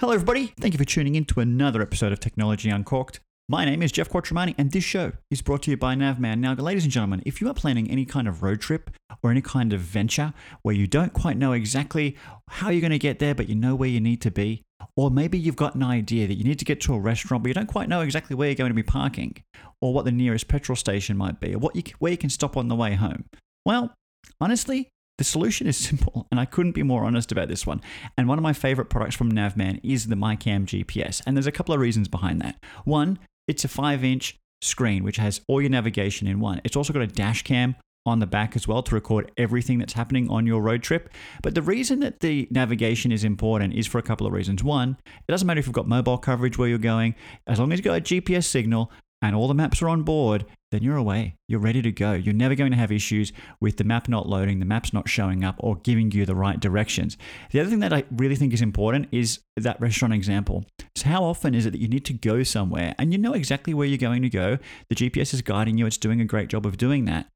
Hello, everybody. Thank you for tuning in to another episode of Technology Uncorked. My name is Jeff Quattromani, and this show is brought to you by Navman. Now, ladies and gentlemen, if you are planning any kind of road trip or any kind of venture where you don't quite know exactly how you're going to get there, but you know where you need to be, or maybe you've got an idea that you need to get to a restaurant, but you don't quite know exactly where you're going to be parking, or what the nearest petrol station might be, or what you, where you can stop on the way home. Well, honestly, the solution is simple, and I couldn't be more honest about this one. And one of my favorite products from Navman is the MyCam GPS. And there's a couple of reasons behind that. One, it's a five inch screen which has all your navigation in one. It's also got a dash cam on the back as well to record everything that's happening on your road trip. But the reason that the navigation is important is for a couple of reasons. One, it doesn't matter if you've got mobile coverage where you're going, as long as you've got a GPS signal and all the maps are on board, then you're away. You're ready to go. You're never going to have issues with the map not loading, the maps not showing up, or giving you the right directions. The other thing that I really think is important is that restaurant example. So, how often is it that you need to go somewhere and you know exactly where you're going to go? The GPS is guiding you, it's doing a great job of doing that.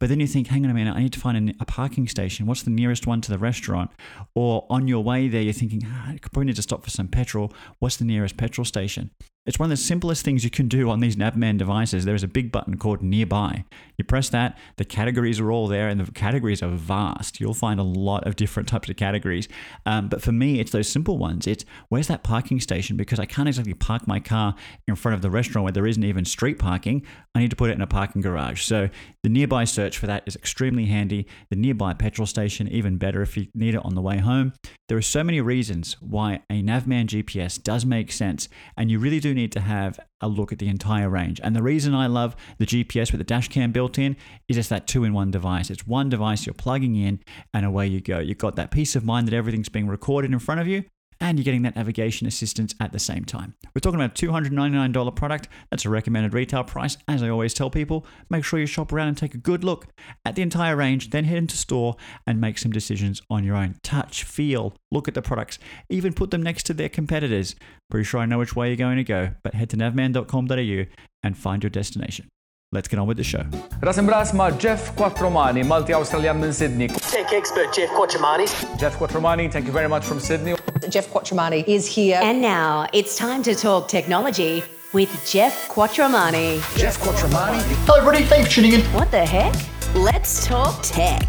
But then you think, hang on a minute, I need to find a parking station. What's the nearest one to the restaurant? Or on your way there, you're thinking, ah, I probably need to stop for some petrol. What's the nearest petrol station? It's one of the simplest things you can do on these Navman devices. There is a big button called Nearby. You press that, the categories are all there, and the categories are vast. You'll find a lot of different types of categories. Um, but for me, it's those simple ones. It's where's that parking station? Because I can't exactly park my car in front of the restaurant where there isn't even street parking. I need to put it in a parking garage. So the Nearby search for that is extremely handy. The Nearby petrol station, even better if you need it on the way home. There are so many reasons why a Navman GPS does make sense, and you really do need to have a look at the entire range. And the reason I love the GPS with the dash cam built in is it's that two in one device. It's one device you're plugging in and away you go. You've got that peace of mind that everything's being recorded in front of you and you're getting that navigation assistance at the same time. We're talking about a $299 product. That's a recommended retail price. As I always tell people, make sure you shop around and take a good look at the entire range, then head into store and make some decisions on your own. Touch, feel, look at the products, even put them next to their competitors. Pretty sure I know which way you're going to go, but head to navman.com.au and find your destination. Let's get on with the show. Ras imbras ma' Jeff Quattromani, multi-Australian minn Sydney. Tech expert Jeff Quattromani. Jeff Quattromani, thank you very much from Sydney. Jeff Quattromani is here. And now it's time to talk technology with Jeff Quattromani. Jeff Quattromani. Hello, everybody. Thanks for tuning in. What the heck? Let's talk tech.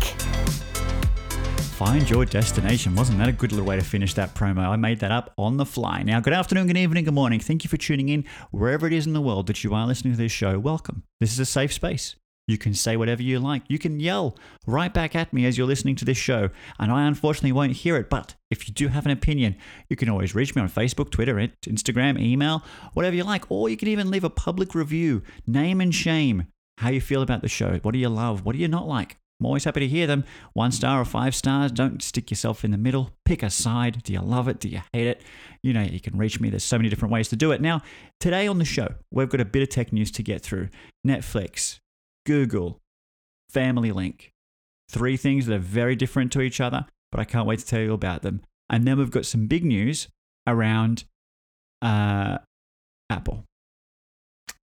Find your destination. Wasn't that a good little way to finish that promo? I made that up on the fly. Now, good afternoon, good evening, good morning. Thank you for tuning in wherever it is in the world that you are listening to this show. Welcome. This is a safe space. You can say whatever you like. You can yell right back at me as you're listening to this show, and I unfortunately won't hear it. But if you do have an opinion, you can always reach me on Facebook, Twitter, Instagram, email, whatever you like, or you can even leave a public review, name and shame, how you feel about the show. What do you love? What do you not like? I'm always happy to hear them. One star or five stars. Don't stick yourself in the middle. Pick a side. Do you love it? Do you hate it? You know, you can reach me. There's so many different ways to do it. Now, today on the show, we've got a bit of tech news to get through. Netflix, Google, Family Link. Three things that are very different to each other, but I can't wait to tell you about them. And then we've got some big news around uh, Apple.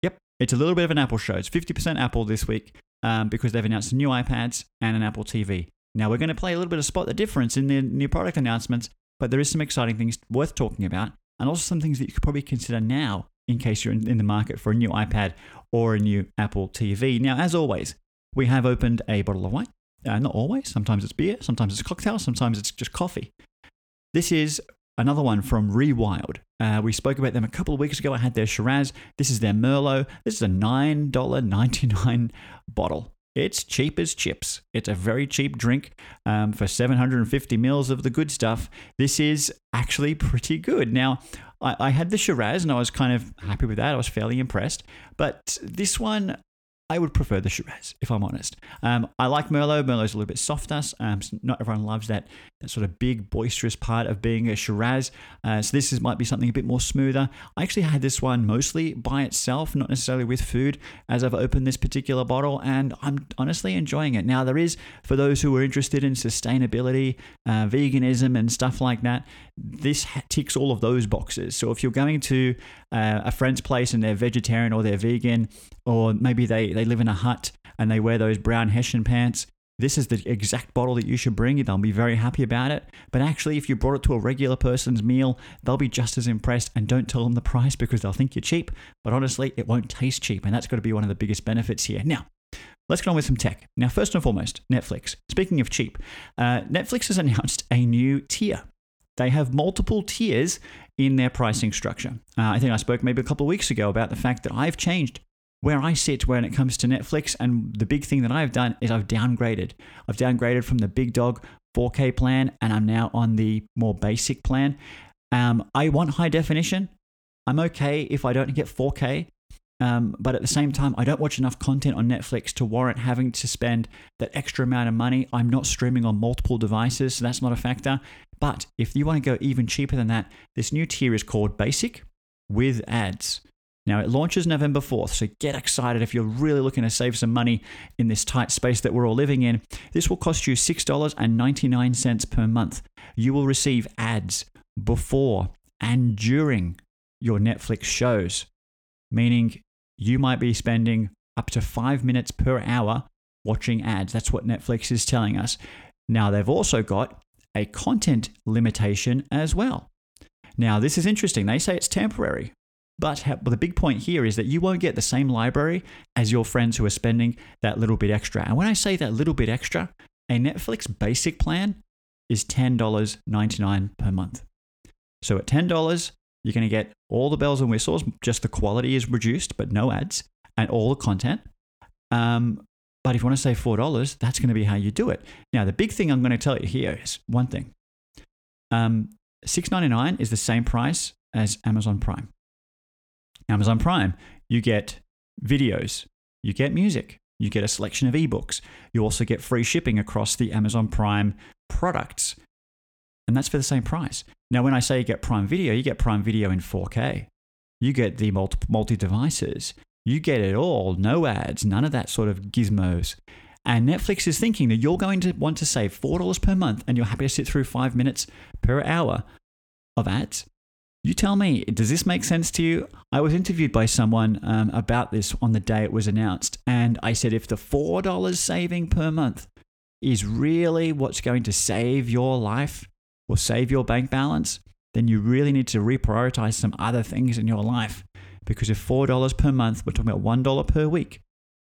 Yep, it's a little bit of an Apple show. It's 50% Apple this week um, because they've announced new iPads and an Apple TV. Now, we're going to play a little bit of spot the difference in their new product announcements, but there is some exciting things worth talking about, and also some things that you could probably consider now in case you're in, in the market for a new iPad or a new Apple TV. Now, as always, we have opened a bottle of wine. Uh, not always. Sometimes it's beer, sometimes it's cocktail, sometimes it's just coffee. This is another one from Rewild. Uh, we spoke about them a couple of weeks ago. I had their Shiraz. This is their Merlot. This is a $9.99 bottle. It's cheap as chips. It's a very cheap drink um, for 750 mils of the good stuff. This is actually pretty good. Now, I, I had the Shiraz and I was kind of happy with that. I was fairly impressed. But this one, I would prefer the Shiraz, if I'm honest. Um, I like Merlot. Merlot's a little bit softer. Um, not everyone loves that, that sort of big, boisterous part of being a Shiraz. Uh, so this is, might be something a bit more smoother. I actually had this one mostly by itself, not necessarily with food, as I've opened this particular bottle, and I'm honestly enjoying it. Now, there is, for those who are interested in sustainability, uh, veganism, and stuff like that, this ticks all of those boxes. So if you're going to uh, a friend's place and they're vegetarian or they're vegan, or maybe they, they live in a hut and they wear those brown Hessian pants, this is the exact bottle that you should bring. They'll be very happy about it. But actually, if you brought it to a regular person's meal, they'll be just as impressed. And don't tell them the price because they'll think you're cheap. But honestly, it won't taste cheap. And that's got to be one of the biggest benefits here. Now, Let's get on with some tech. Now, first and foremost, Netflix. Speaking of cheap, uh, Netflix has announced a new tier. They have multiple tiers in their pricing structure. Uh, I think I spoke maybe a couple of weeks ago about the fact that I've changed where I sit when it comes to Netflix. And the big thing that I've done is I've downgraded. I've downgraded from the big dog 4K plan and I'm now on the more basic plan. Um, I want high definition. I'm okay if I don't get 4K. Um, but at the same time, I don't watch enough content on Netflix to warrant having to spend that extra amount of money. I'm not streaming on multiple devices, so that's not a factor. But if you want to go even cheaper than that, this new tier is called Basic with ads. Now, it launches November 4th, so get excited if you're really looking to save some money in this tight space that we're all living in. This will cost you $6.99 per month. You will receive ads before and during your Netflix shows, meaning you might be spending up to five minutes per hour watching ads. That's what Netflix is telling us. Now, they've also got a content limitation as well. Now, this is interesting. They say it's temporary. But the big point here is that you won't get the same library as your friends who are spending that little bit extra. And when I say that little bit extra, a Netflix basic plan is $10.99 per month. So at $10, you're going to get all the bells and whistles, just the quality is reduced, but no ads, and all the content. Um, but if you want to save $4, that's going to be how you do it. Now, the big thing I'm going to tell you here is one thing. Um, $6.99 is the same price as Amazon Prime. Amazon Prime, you get videos, you get music, you get a selection of ebooks. You also get free shipping across the Amazon Prime products. And that's for the same price. Now, when I say you get Prime Video, you get Prime Video in 4K. You get the multi devices. You get it all, no ads, none of that sort of gizmos. And Netflix is thinking that you're going to want to save $4 per month and you're happy to sit through five minutes per hour of ads. You tell me, does this make sense to you? I was interviewed by someone um, about this on the day it was announced, and I said if the $4 saving per month is really what's going to save your life or save your bank balance, then you really need to reprioritize some other things in your life. Because if $4 per month, we're talking about $1 per week,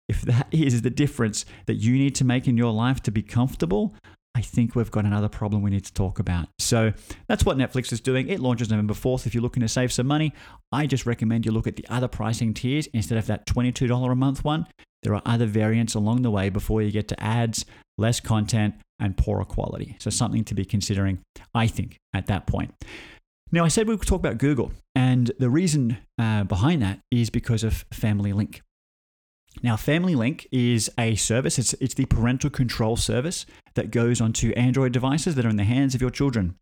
if that is the difference that you need to make in your life to be comfortable, I think we've got another problem we need to talk about. So that's what Netflix is doing. It launches November 4th. If you're looking to save some money, I just recommend you look at the other pricing tiers instead of that $22 a month one. There are other variants along the way before you get to ads, less content, and poorer quality. So something to be considering, I think, at that point. Now, I said we would talk about Google, and the reason uh, behind that is because of Family Link. Now, Family Link is a service, it's, it's the parental control service that goes onto Android devices that are in the hands of your children.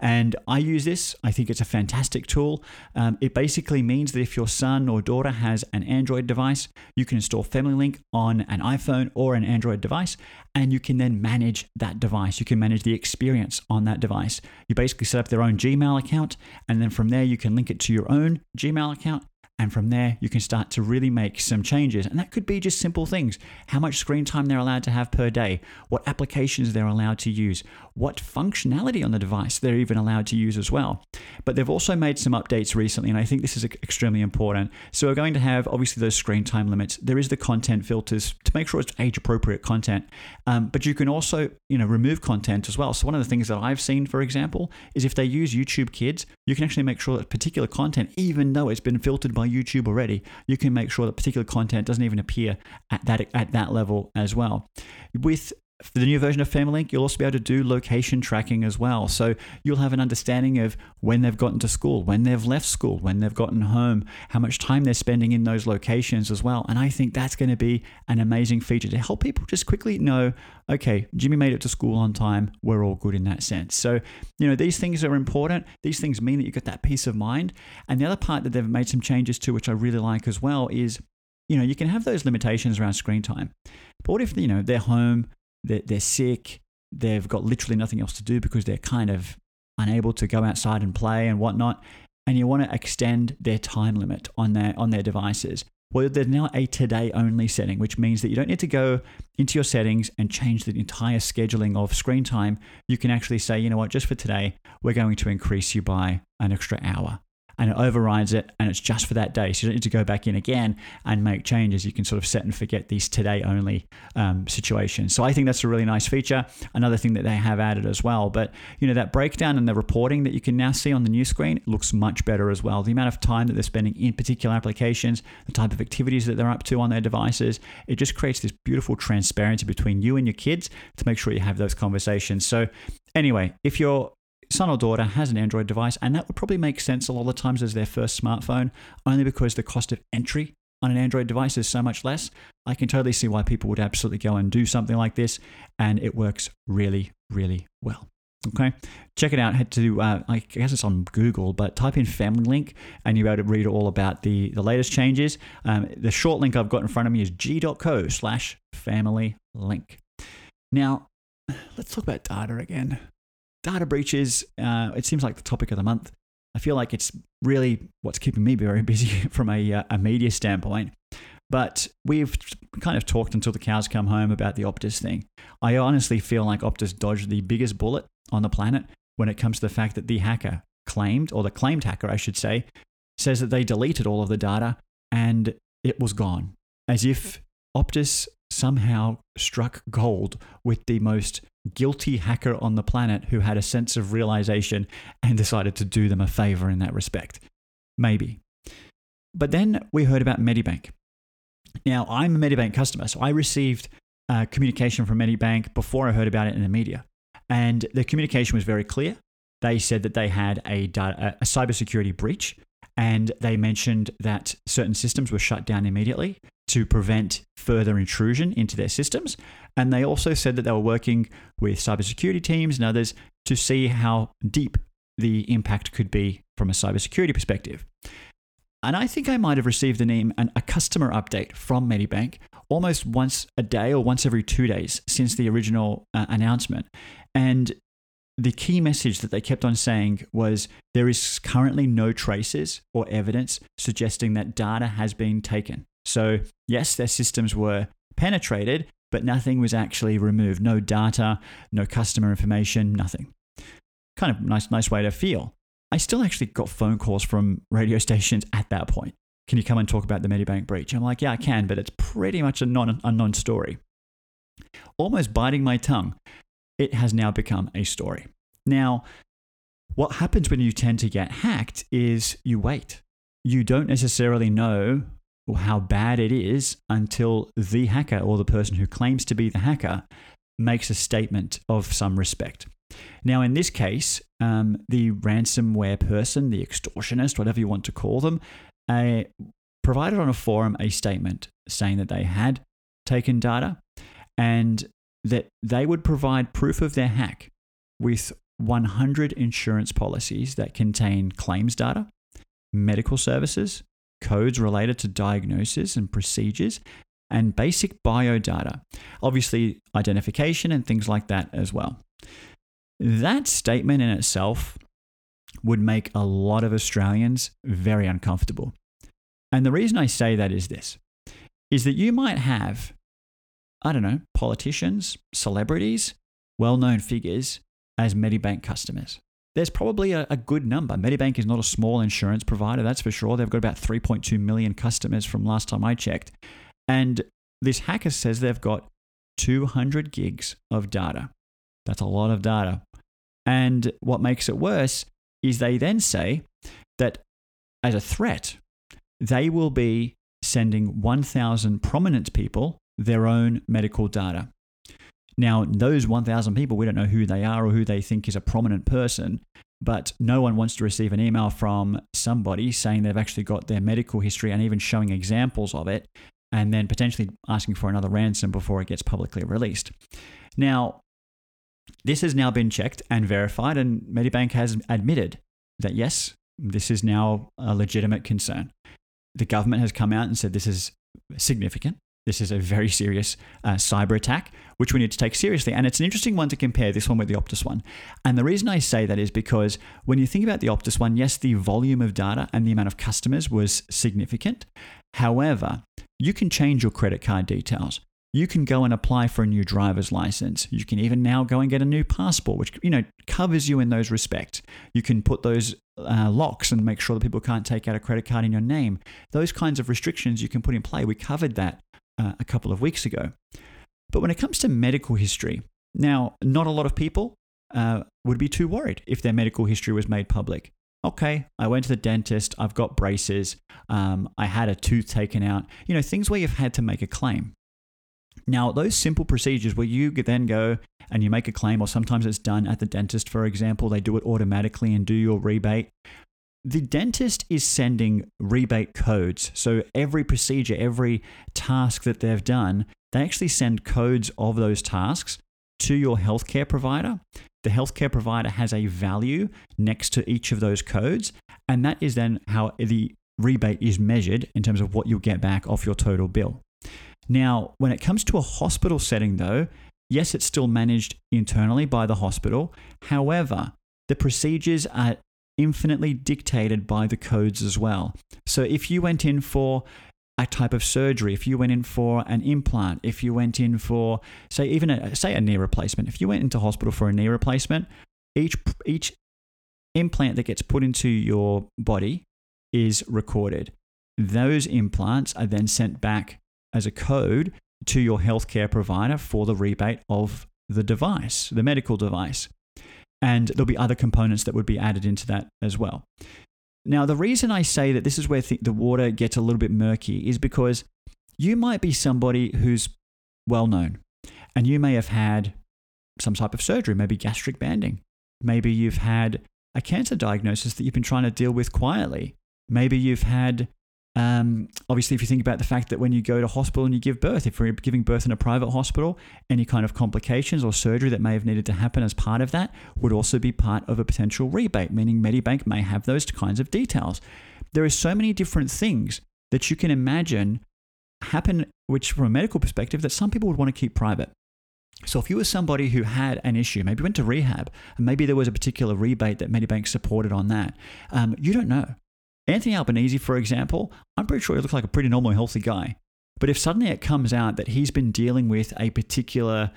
And I use this, I think it's a fantastic tool. Um, it basically means that if your son or daughter has an Android device, you can install Family Link on an iPhone or an Android device, and you can then manage that device. You can manage the experience on that device. You basically set up their own Gmail account, and then from there, you can link it to your own Gmail account and from there, you can start to really make some changes. And that could be just simple things how much screen time they're allowed to have per day, what applications they're allowed to use, what functionality on the device they're even allowed to use as well. But they've also made some updates recently, and I think this is extremely important. So we're going to have obviously those screen time limits. There is the content filters to make sure it's age appropriate content, um, but you can also you know remove content as well. So one of the things that I've seen, for example, is if they use YouTube Kids, you can actually make sure that particular content, even though it's been filtered by YouTube already, you can make sure that particular content doesn't even appear at that at that level as well. With for the new version of Family Link, you'll also be able to do location tracking as well. So you'll have an understanding of when they've gotten to school, when they've left school, when they've gotten home, how much time they're spending in those locations as well. And I think that's going to be an amazing feature to help people just quickly know okay, Jimmy made it to school on time. We're all good in that sense. So, you know, these things are important. These things mean that you get that peace of mind. And the other part that they've made some changes to, which I really like as well, is you know, you can have those limitations around screen time. But what if, you know, they're home, they're, they're sick, they've got literally nothing else to do because they're kind of unable to go outside and play and whatnot, and you want to extend their time limit on their on their devices. Well, there's now a today only setting, which means that you don't need to go into your settings and change the entire scheduling of screen time. You can actually say, you know what, just for today, we're going to increase you by an extra hour and it overrides it and it's just for that day. So you don't need to go back in again and make changes. You can sort of set and forget these today only um, situations. So I think that's a really nice feature. Another thing that they have added as well. But you know that breakdown and the reporting that you can now see on the new screen looks much better as well. The amount of time that they're spending in particular applications, the type of activities that they're up to on their devices, it just creates this beautiful transparency between you and your kids to make sure you have those conversations. So anyway, if you're son or daughter has an Android device, and that would probably make sense a lot of times as their first smartphone, only because the cost of entry on an Android device is so much less. I can totally see why people would absolutely go and do something like this, and it works really, really well. Okay, check it out. Head to uh, I guess it's on Google, but type in Family Link, and you'll be able to read all about the the latest changes. Um, the short link I've got in front of me is g.co slash Family Link. Now, let's talk about data again data breaches, uh, it seems like the topic of the month. I feel like it's really what's keeping me very busy from a, uh, a media standpoint. But we've kind of talked until the cows come home about the Optus thing. I honestly feel like Optus dodged the biggest bullet on the planet when it comes to the fact that the hacker claimed, or the claimed hacker, I should say, says that they deleted all of the data and it was gone. As if Optus somehow struck gold with the most guilty hacker on the planet who had a sense of realization and decided to do them a favor in that respect. Maybe. But then we heard about Medibank. Now, I'm a Medibank customer, so I received uh, communication from Medibank before I heard about it in the media. And the communication was very clear. They said that they had a, data, a cybersecurity breach, and they mentioned that certain systems were shut down immediately to prevent further intrusion into their systems. And they also said that they were working with cybersecurity teams and others to see how deep the impact could be from a cybersecurity perspective. And I think I might have received the name and a customer update from Medibank almost once a day or once every two days since the original uh, announcement. And the key message that they kept on saying was there is currently no traces or evidence suggesting that data has been taken. So, yes, their systems were penetrated, but nothing was actually removed. No data, no customer information, nothing. Kind of nice, nice way to feel. I still actually got phone calls from radio stations at that point. Can you come and talk about the Medibank breach? I'm like, yeah, I can, but it's pretty much a non unknown story. Almost biting my tongue, it has now become a story. Now, what happens when you tend to get hacked is you wait. You don't necessarily know how bad it is until the hacker or the person who claims to be the hacker makes a statement of some respect. Now, in this case, um, the ransomware person, the extortionist, whatever you want to call them, uh, provided on a forum a statement saying that they had taken data and that they would provide proof of their hack with 100 insurance policies that contain claims data, medical services, codes related to diagnosis and procedures, and basic bio data, obviously, identification and things like that as well. That statement in itself would make a lot of Australians very uncomfortable. And the reason I say that is this is that you might have, I don't know, politicians, celebrities, well known figures as Medibank customers there's probably a, a, good number. Medibank is not a small insurance provider, that's for sure. They've got about 3.2 million customers from last time I checked. And this hacker says they've got 200 gigs of data. That's a lot of data. And what makes it worse is they then say that as a threat, they will be sending 1,000 prominent people their own medical data. Now, those 1,000 people, we don't know who they are or who they think is a prominent person, but no one wants to receive an email from somebody saying they've actually got their medical history and even showing examples of it, and then potentially asking for another ransom before it gets publicly released. Now, this has now been checked and verified, and Medibank has admitted that yes, this is now a legitimate concern. The government has come out and said this is significant This is a very serious uh, cyber attack, which we need to take seriously. And it's an interesting one to compare this one with the Optus one. And the reason I say that is because when you think about the Optus one, yes, the volume of data and the amount of customers was significant. However, you can change your credit card details. You can go and apply for a new driver's license. You can even now go and get a new passport, which you know covers you in those respects. You can put those uh, locks and make sure that people can't take out a credit card in your name. Those kinds of restrictions you can put in play. We covered that uh, a couple of weeks ago. But when it comes to medical history, now not a lot of people uh, would be too worried if their medical history was made public okay, I went to the dentist, I've got braces, um, I had a tooth taken out, you know, things where you've had to make a claim. Now, those simple procedures where you then go and you make a claim, or sometimes it's done at the dentist, for example, they do it automatically and do your rebate. The dentist is sending rebate codes. So every procedure, every task that they've done, they actually send codes of those tasks to your healthcare provider the healthcare provider has a value next to each of those codes. And that is then how the rebate is measured in terms of what you'll get back off your total bill. Now, when it comes to a hospital setting, though, yes, it's still managed internally by the hospital. However, the procedures are infinitely dictated by the codes as well. So if you went in for a type of surgery, if you went in for an implant, if you went in for say even a, say a knee replacement, if you went into hospital for a knee replacement, each each implant that gets put into your body is recorded. Those implants are then sent back as a code to your healthcare provider for the rebate of the device, the medical device. And there'll be other components that would be added into that as well. Now, the reason I say that this is where th- the water gets a little bit murky is because you might be somebody who's well known and you may have had some type of surgery, maybe gastric banding. Maybe you've had a cancer diagnosis that you've been trying to deal with quietly. Maybe you've had um, obviously, if you think about the fact that when you go to hospital and you give birth, if we're giving birth in a private hospital, any kind of complications or surgery that may have needed to happen as part of that would also be part of a potential rebate, meaning Medibank may have those kinds of details. There are so many different things that you can imagine happen, which from a medical perspective, that some people would want to keep private. So if you were somebody who had an issue, maybe went to rehab, and maybe there was a particular rebate that Medibank supported on that, um, you don't know. Anthony Albanese, for example, I'm pretty sure he looks like a pretty normal, healthy guy. But if suddenly it comes out that he's been dealing with a particular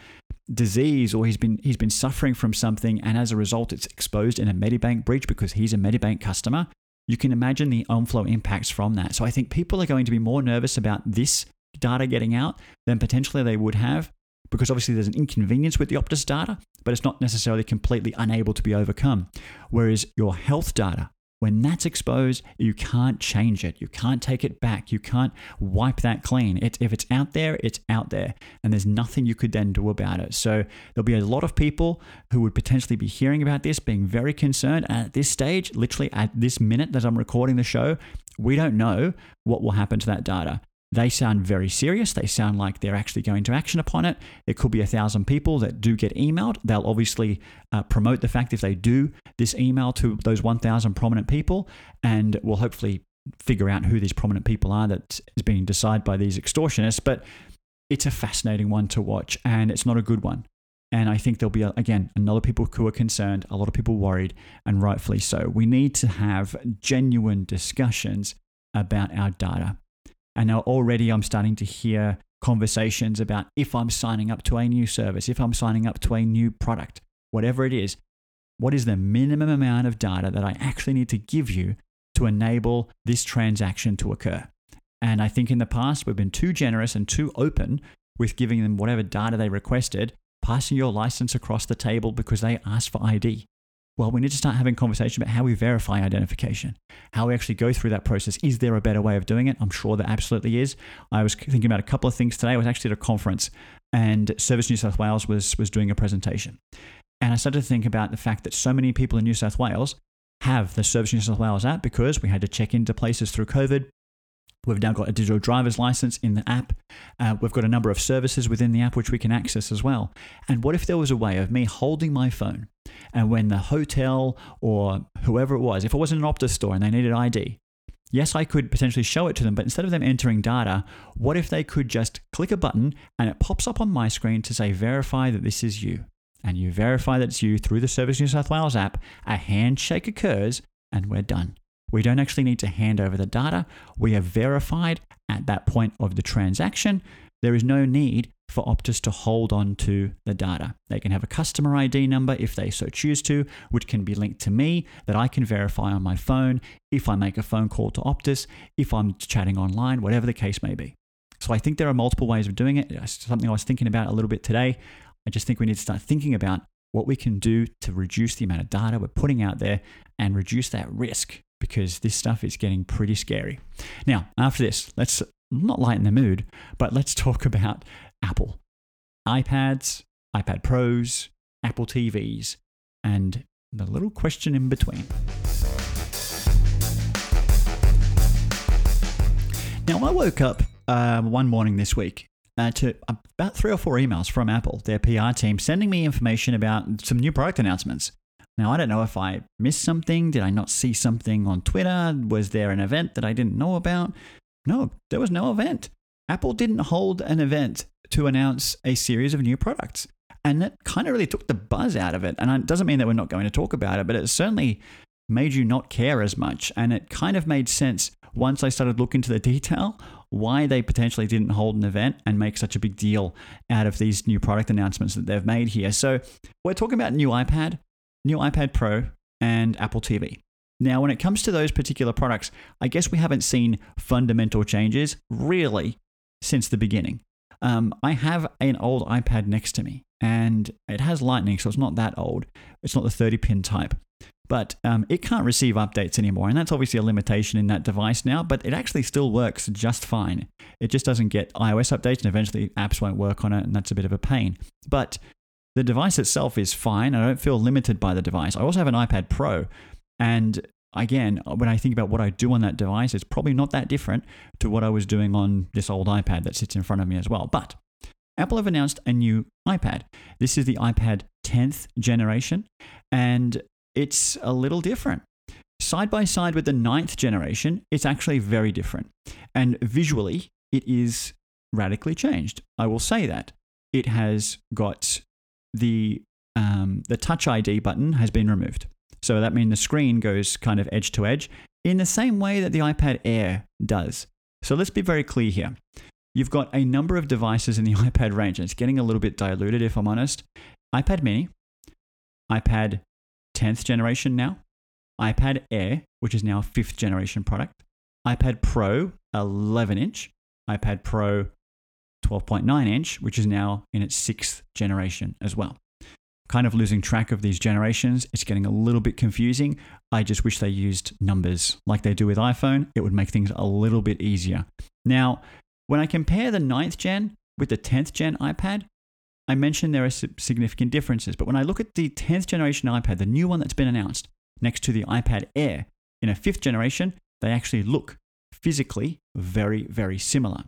disease or he's been he's been suffering from something and as a result it's exposed in a Medibank breach because he's a Medibank customer, you can imagine the on-flow impacts from that. So I think people are going to be more nervous about this data getting out than potentially they would have because obviously there's an inconvenience with the Optus data, but it's not necessarily completely unable to be overcome. Whereas your health data, when that's exposed, you can't change it. You can't take it back. You can't wipe that clean. It, if it's out there, it's out there. And there's nothing you could then do about it. So there'll be a lot of people who would potentially be hearing about this, being very concerned. And at this stage, literally at this minute that I'm recording the show, we don't know what will happen to that data. They sound very serious. They sound like they're actually going to action upon it. There could be a thousand people that do get emailed. They'll obviously uh, promote the fact if they do this email to those 1,000 prominent people, and we'll hopefully figure out who these prominent people are that is being decided by these extortionists. But it's a fascinating one to watch, and it's not a good one. And I think there'll be, again, another people who are concerned, a lot of people worried, and rightfully so. We need to have genuine discussions about our data. And now already I'm starting to hear conversations about if I'm signing up to a new service, if I'm signing up to a new product, whatever it is, what is the minimum amount of data that I actually need to give you to enable this transaction to occur? And I think in the past, we've been too generous and too open with giving them whatever data they requested, passing your license across the table because they asked for ID. Well, we need to start having conversation about how we verify identification, how we actually go through that process. Is there a better way of doing it? I'm sure there absolutely is. I was thinking about a couple of things today. I was actually at a conference and Service New South Wales was, was doing a presentation. And I started to think about the fact that so many people in New South Wales have the Service New South Wales app because we had to check into places through COVID. We've now got a digital driver's license in the app. Uh, we've got a number of services within the app which we can access as well. And what if there was a way of me holding my phone and when the hotel or whoever it was, if it was in an Optus store and they needed ID, Yes, I could potentially show it to them, but instead of them entering data, what if they could just click a button and it pops up on my screen to say, verify that this is you? And you verify that it's you through the Service New South Wales app, a handshake occurs, and we're done. We don't actually need to hand over the data. We have verified at that point of the transaction. There is no need for Optus to hold on to the data. They can have a customer ID number if they so choose to, which can be linked to me that I can verify on my phone if I make a phone call to Optus, if I'm chatting online, whatever the case may be. So I think there are multiple ways of doing it. Uh, it's something I was thinking about a little bit today. I just think we need to start thinking about what we can do to reduce the amount of data we're putting out there and reduce that risk because this stuff is getting pretty scary. Now, after this, let's not lighten the mood, but let's talk about Apple iPads, iPad Pros, Apple TVs, and the little question in between. Now, I woke up uh, one morning this week uh, to about three or four emails from Apple, their PR team, sending me information about some new product announcements. Now, I don't know if I missed something. Did I not see something on Twitter? Was there an event that I didn't know about? No, there was no event. Apple didn't hold an event to announce a series of new products. And that kind of really took the buzz out of it. And it doesn't mean that we're not going to talk about it, but it certainly made you not care as much. And it kind of made sense once I started looking into the detail why they potentially didn't hold an event and make such a big deal out of these new product announcements that they've made here. So we're talking about new iPad, new iPad Pro, and Apple TV. Now, when it comes to those particular products, I guess we haven't seen fundamental changes really since the beginning. Um, I have an old iPad next to me and it has lightning, so it's not that old. It's not the 30 pin type, but um, it can't receive updates anymore. And that's obviously a limitation in that device now, but it actually still works just fine. It just doesn't get iOS updates and eventually apps won't work on it, and that's a bit of a pain. But the device itself is fine. I don't feel limited by the device. I also have an iPad Pro, and again, when I think about what I do on that device, it's probably not that different to what I was doing on this old iPad that sits in front of me as well. But Apple have announced a new iPad. This is the iPad 10th generation, and it's a little different. Side by side with the ninth generation, it's actually very different. And visually, it is radically changed. I will say that. It has got the, um, the Touch ID button has been removed. So that means the screen goes kind of edge to edge in the same way that the iPad Air does. So let's be very clear here. You've got a number of devices in the iPad range, and it's getting a little bit diluted if I'm honest. iPad mini, iPad 10th generation now, iPad Air, which is now a fifth generation product, iPad Pro 11 inch, iPad Pro 12.9 inch, which is now in its sixth generation as well kind of losing track of these generations. It's getting a little bit confusing. I just wish they used numbers like they do with iPhone. It would make things a little bit easier. Now, when I compare the ninth gen with the 10th gen iPad, I mentioned there are significant differences. But when I look at the 10th generation iPad, the new one that's been announced, next to the iPad Air in a fifth generation, they actually look physically very, very similar.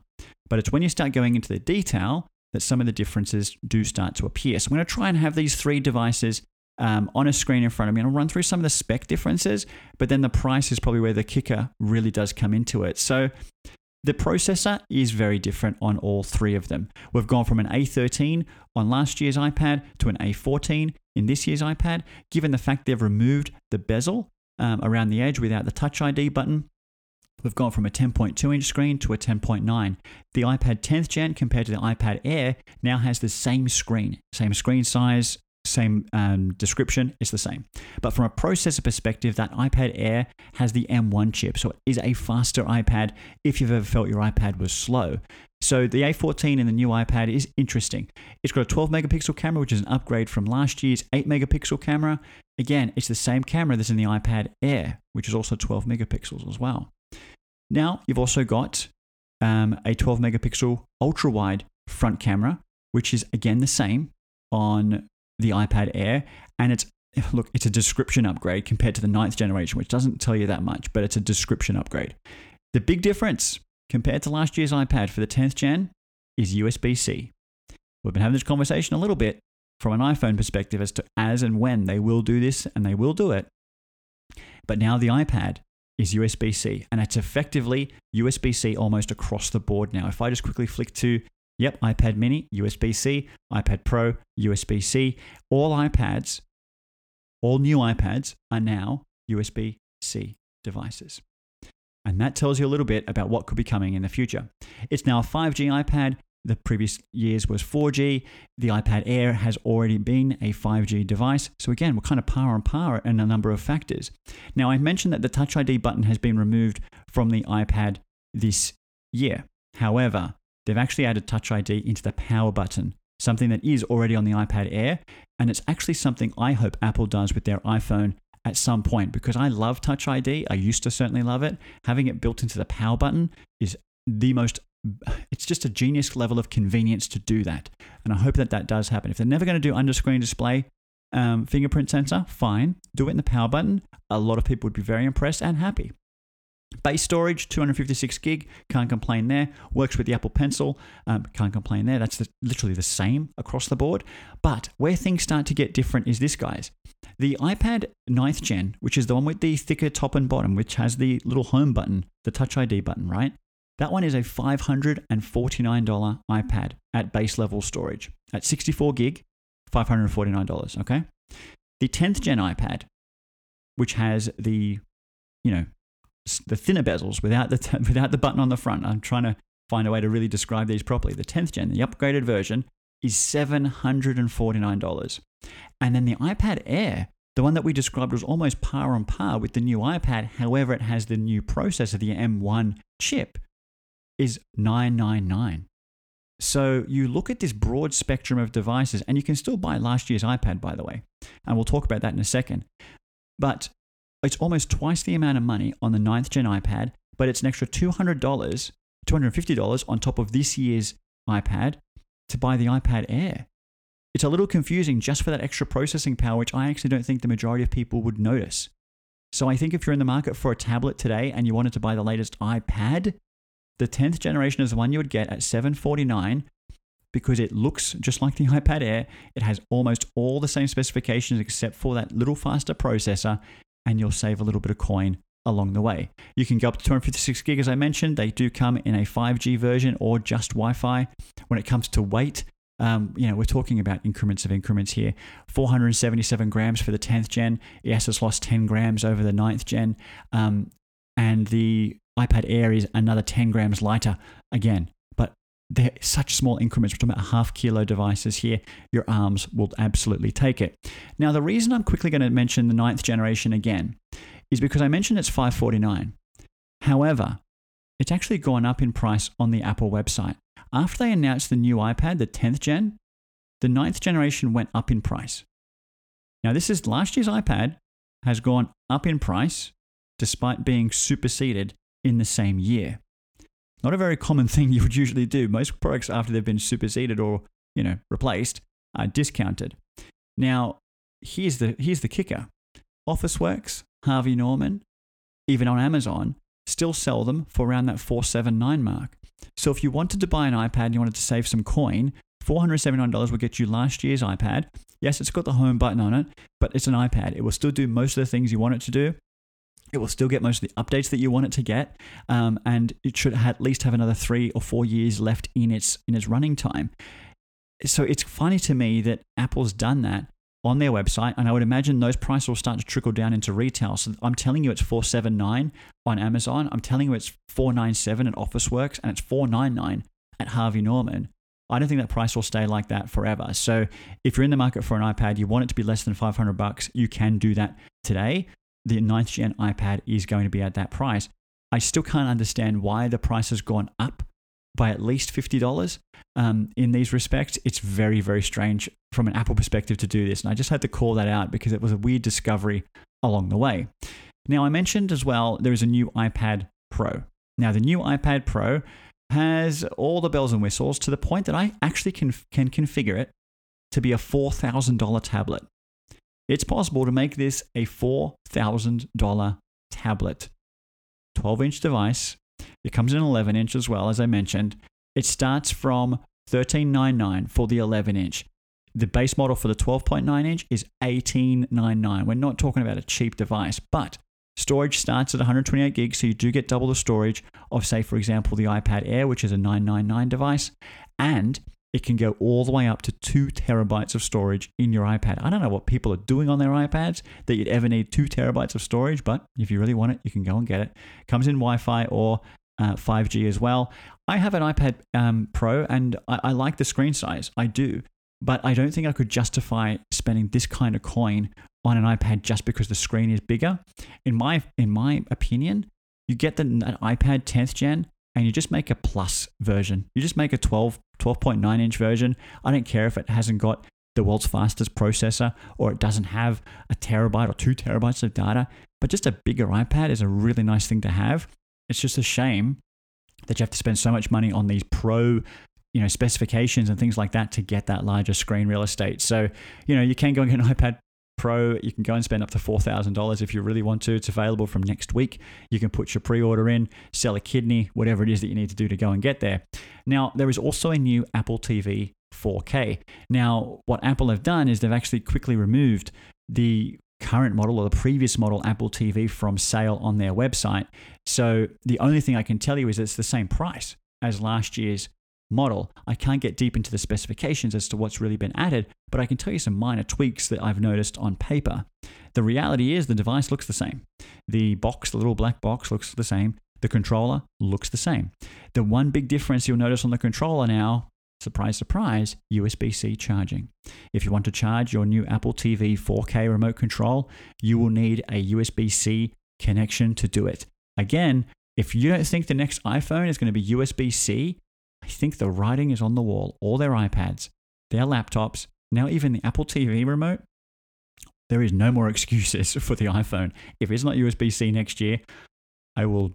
But it's when you start going into the detail that some of the differences do start to appear. So I'm going to try and have these three devices um, on a screen in front of me. and I'll run through some of the spec differences, but then the price is probably where the kicker really does come into it. So the processor is very different on all three of them. We've gone from an A13 on last year's iPad to an A14 in this year's iPad. Given the fact they've removed the bezel um, around the edge without the Touch ID button, We've gone from a 10.2 inch screen to a 10.9. The iPad 10th gen compared to the iPad Air now has the same screen, same screen size, same um, description, it's the same. But from a processor perspective, that iPad Air has the M1 chip, so it is a faster iPad if you've ever felt your iPad was slow. So the A14 in the new iPad is interesting. It's got a 12 megapixel camera, which is an upgrade from last year's 8 megapixel camera. Again, it's the same camera that's in the iPad Air, which is also 12 megapixels as well. Now, you've also got um, a 12 megapixel ultra wide front camera, which is again the same on the iPad Air. And it's, look, it's a description upgrade compared to the ninth generation, which doesn't tell you that much, but it's a description upgrade. The big difference compared to last year's iPad for the 10th gen is USB C. We've been having this conversation a little bit from an iPhone perspective as to as and when they will do this, and they will do it. But now the iPad is USB C, and it's effectively USB C almost across the board now. If I just quickly flick to, yep, iPad mini, USB C, iPad Pro, USB C, all iPads, all new iPads are now USB C devices. And that tells you a little bit about what could be coming in the future. It's now a 5G iPad. The previous years was 4G. The iPad Air has already been a 5G device. So again, we're kind of par on par in a number of factors. Now, I mentioned that the Touch ID button has been removed from the iPad this year. However, they've actually added Touch ID into the power button, something that is already on the iPad Air. And it's actually something I hope Apple does with their iPhone at some point because I love Touch ID. I used to certainly love it. Having it built into the power button is the most it's just a genius level of convenience to do that. And I hope that that does happen. If they're never going to do under screen display um, fingerprint sensor, fine. Do it in the power button. A lot of people would be very impressed and happy. Base storage, 256 gig, can't complain there. Works with the Apple Pencil, um, can't complain there. That's the, literally the same across the board. But where things start to get different is this, guys. The iPad 9th gen, which is the one with the thicker top and bottom, which has the little home button, the Touch ID button, right? That one is a $549 iPad at base level storage. At 64 gig, $549, okay? The 10th gen iPad, which has the, you know, the thinner bezels without the, without the button on the front. I'm trying to find a way to really describe these properly. The 10th gen, the upgraded version, is $749. And then the iPad Air, the one that we described was almost par on par with the new iPad, however, it has the new processor, the M1 chip, is 999. So you look at this broad spectrum of devices, and you can still buy last year's iPad, by the way. And we'll talk about that in a second. But it's almost twice the amount of money on the 9th gen iPad, but it's an extra $200, $250 on top of this year's iPad to buy the iPad Air. It's a little confusing just for that extra processing power, which I actually don't think the majority of people would notice. So I think if you're in the market for a tablet today and you wanted to buy the latest iPad, the 10th generation is the one you would get at 749 because it looks just like the iPad Air. It has almost all the same specifications except for that little faster processor, and you'll save a little bit of coin along the way. You can go up to 256 gig, as I mentioned. They do come in a 5G version or just Wi Fi. When it comes to weight, um, you know, we're talking about increments of increments here. 477 grams for the 10th gen. Yes, it's lost 10 grams over the 9th gen. Um, and the iPad Air is another 10 grams lighter again. But they're such small increments. We're talking about half kilo devices here. Your arms will absolutely take it. Now, the reason I'm quickly going to mention the 9th generation again is because I mentioned it's 549. However, it's actually gone up in price on the Apple website. After they announced the new iPad, the 10th gen, the 9th generation went up in price. Now, this is last year's iPad has gone up in price despite being superseded in the same year. Not a very common thing you would usually do. Most products, after they've been superseded or you know replaced, are discounted. Now, here's the here's the kicker: Officeworks, Harvey Norman, even on Amazon, still sell them for around that 479 mark. So if you wanted to buy an iPad and you wanted to save some coin, $479 will get you last year's iPad. Yes, it's got the home button on it, but it's an iPad. It will still do most of the things you want it to do. It will still get most of the updates that you want it to get, um, and it should at least have another three or four years left in its in its running time. So it's funny to me that Apple's done that on their website, and I would imagine those prices will start to trickle down into retail. So I'm telling you, it's four seven nine on Amazon. I'm telling you, it's four nine seven at OfficeWorks, and it's four nine nine at Harvey Norman. I don't think that price will stay like that forever. So if you're in the market for an iPad, you want it to be less than 500 bucks, you can do that today the 9th gen iPad is going to be at that price. I still can't understand why the price has gone up by at least $50 um, in these respects. It's very, very strange from an Apple perspective to do this. And I just had to call that out because it was a weird discovery along the way. Now, I mentioned as well there is a new iPad Pro. Now, the new iPad Pro has all the bells and whistles to the point that I actually can, can configure it to be a $4,000 tablet. It's possible to make this a $4,000 tablet. 12 inch device. It comes in 11 inch as well, as I mentioned. It starts from $13.99 for the 11 inch. The base model for the 12.9 inch is $18.99. We're not talking about a cheap device, but Storage starts at 128 gigs, so you do get double the storage of, say, for example, the iPad Air, which is a 999 device, and it can go all the way up to two terabytes of storage in your iPad. I don't know what people are doing on their iPads that you'd ever need two terabytes of storage, but if you really want it, you can go and get it. Comes in Wi Fi or uh, 5G as well. I have an iPad um, Pro and I, I like the screen size. I do. But I don't think I could justify spending this kind of coin on an iPad just because the screen is bigger. In my in my opinion, you get the iPad 10th gen and you just make a plus version. You just make a 12 12.9 inch version. I don't care if it hasn't got the world's fastest processor or it doesn't have a terabyte or 2 terabytes of data, but just a bigger iPad is a really nice thing to have. It's just a shame that you have to spend so much money on these pro you know specifications and things like that to get that larger screen real estate. So, you know, you can go and get an iPad Pro. You can go and spend up to $4,000 if you really want to. It's available from next week. You can put your pre order in, sell a kidney, whatever it is that you need to do to go and get there. Now, there is also a new Apple TV 4K. Now, what Apple have done is they've actually quickly removed the current model or the previous model Apple TV from sale on their website. So the only thing I can tell you is it's the same price as last year's model. I can't get deep into the specifications as to what's really been added, but I can tell you some minor tweaks that I've noticed on paper. The reality is the device looks the same. The box, the little black box, looks the same. The controller looks the same. The one big difference you'll notice on the controller now, surprise, surprise, USB C charging. If you want to charge your new Apple TV 4K remote control, you will need a USB C connection to do it. Again, if you don't think the next iPhone is going to be USB C, I think the writing is on the wall. All their iPads, their laptops, now even the Apple TV remote. There is no more excuses for the iPhone. If it's not USB C next year, I will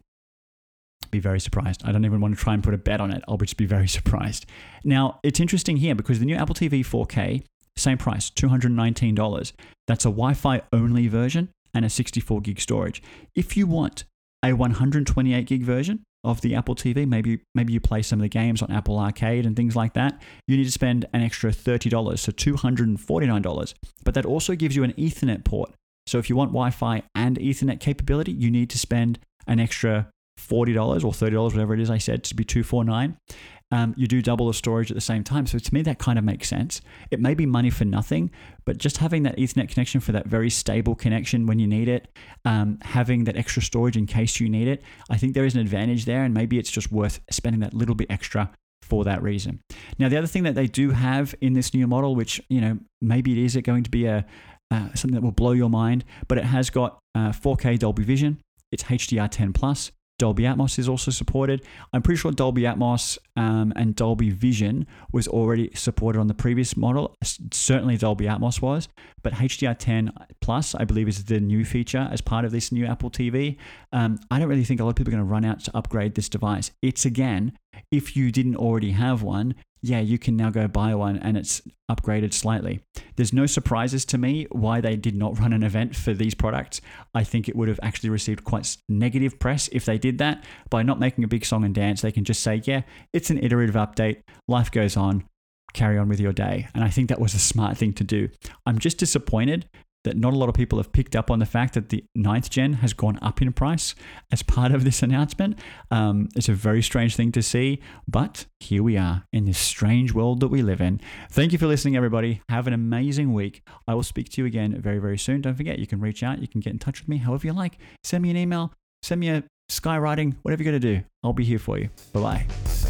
be very surprised. I don't even want to try and put a bet on it. I'll just be very surprised. Now, it's interesting here because the new Apple TV 4K, same price, $219. That's a Wi Fi only version and a 64 gig storage. If you want a 128 gig version, of the Apple TV, maybe maybe you play some of the games on Apple Arcade and things like that, you need to spend an extra $30, so $249. But that also gives you an Ethernet port. So if you want Wi-Fi and Ethernet capability, you need to spend an extra $40 or $30, whatever it is I said, to be 249 um, you do double the storage at the same time. So to me, that kind of makes sense. It may be money for nothing, but just having that Ethernet connection for that very stable connection when you need it, um, having that extra storage in case you need it, I think there is an advantage there. And maybe it's just worth spending that little bit extra for that reason. Now, the other thing that they do have in this new model, which, you know, maybe it is going to be a, uh, something that will blow your mind, but it has got uh, 4K Dolby Vision. It's HDR10 plus. Dolby Atmos is also supported. I'm pretty sure Dolby Atmos um, and Dolby Vision was already supported on the previous model. Certainly Dolby Atmos was, but HDR10 Plus, I believe, is the new feature as part of this new Apple TV. Um, I don't really think a lot of people are going to run out to upgrade this device. It's again, if you didn't already have one, yeah, you can now go buy one and it's upgraded slightly. There's no surprises to me why they did not run an event for these products. I think it would have actually received quite negative press if they did that. By not making a big song and dance, they can just say, yeah, it's an iterative update, life goes on, carry on with your day. And I think that was a smart thing to do. I'm just disappointed that not a lot of people have picked up on the fact that the ninth gen has gone up in price as part of this announcement. Um, it's a very strange thing to see, but here we are in this strange world that we live in. Thank you for listening, everybody. Have an amazing week. I will speak to you again very, very soon. Don't forget, you can reach out, you can get in touch with me however you like. Send me an email, send me a skywriting, whatever you're going to do. I'll be here for you. Bye bye.